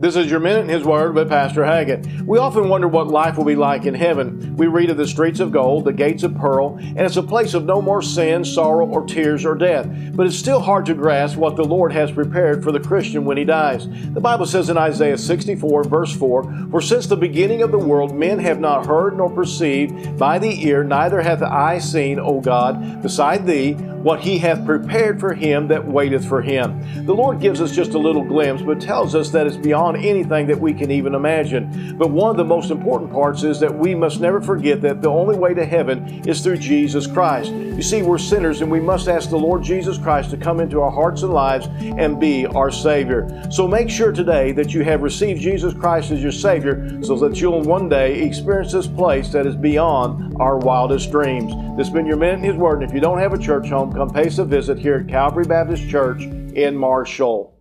This is your Minute in His Word with Pastor Haggett. We often wonder what life will be like in heaven. We read of the streets of gold, the gates of pearl, and it's a place of no more sin, sorrow, or tears or death. But it's still hard to grasp what the Lord has prepared for the Christian when he dies. The Bible says in Isaiah 64, verse 4 For since the beginning of the world, men have not heard nor perceived by the ear, neither hath the eye seen, O God, beside thee what he hath prepared for him that waiteth for him. The Lord gives us just a little glimpse, but tells us that it's beyond anything that we can even imagine. But one of the most important parts is that we must never forget that the only way to heaven is through Jesus Christ. You see, we're sinners and we must ask the Lord Jesus Christ to come into our hearts and lives and be our Savior. So make sure today that you have received Jesus Christ as your Savior so that you'll one day experience this place that is beyond our wildest dreams. This has been your Minute in His Word. And if you don't have a church home, come pay us a visit here at Calvary Baptist Church in Marshall.